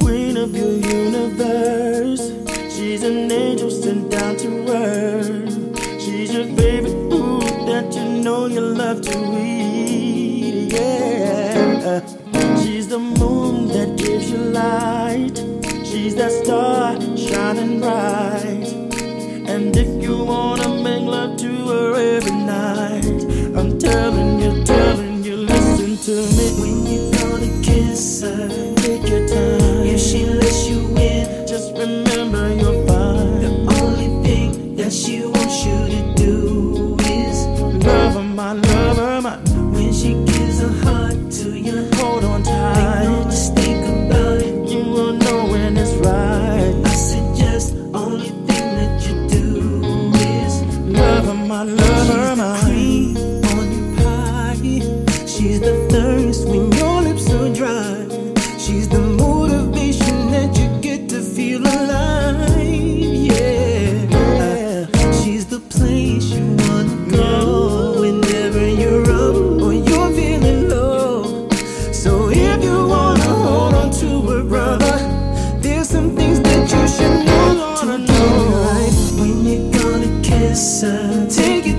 queen of your universe. She's an angel sent down to earth. She's your favorite food that you know you love to eat. Yeah. She's the moon that gives you light. She's that star shining bright. And if you wanna make love to her every night, I'm telling you, telling you, listen to me. When you gonna kiss her, take your time she lets you in, just remember you're fine. The only thing that she wants you to do is love her, my lover, my. When she gives a heart to your heart. listen. Take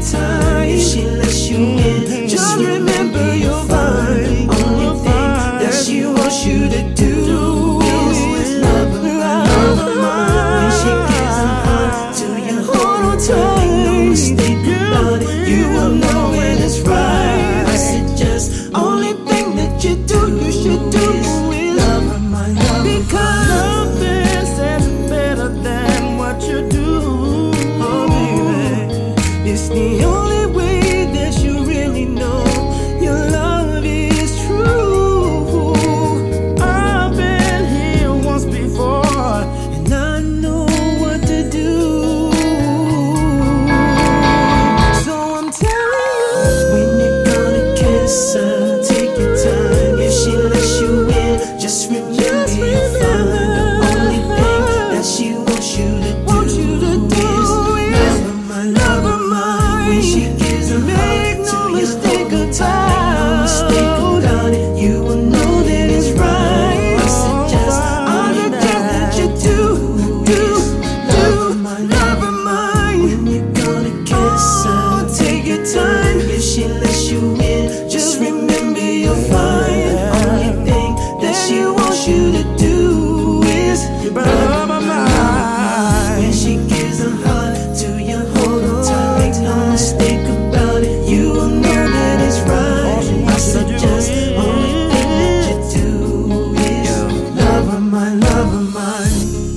mine.